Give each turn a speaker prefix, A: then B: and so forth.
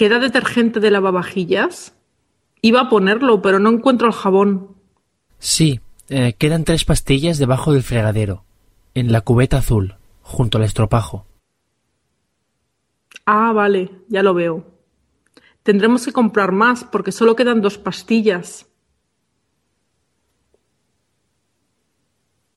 A: ¿Queda detergente de lavavajillas? Iba a ponerlo, pero no encuentro el jabón.
B: Sí, eh, quedan tres pastillas debajo del fregadero, en la cubeta azul, junto al estropajo.
A: Ah, vale, ya lo veo. Tendremos que comprar más porque solo quedan dos pastillas.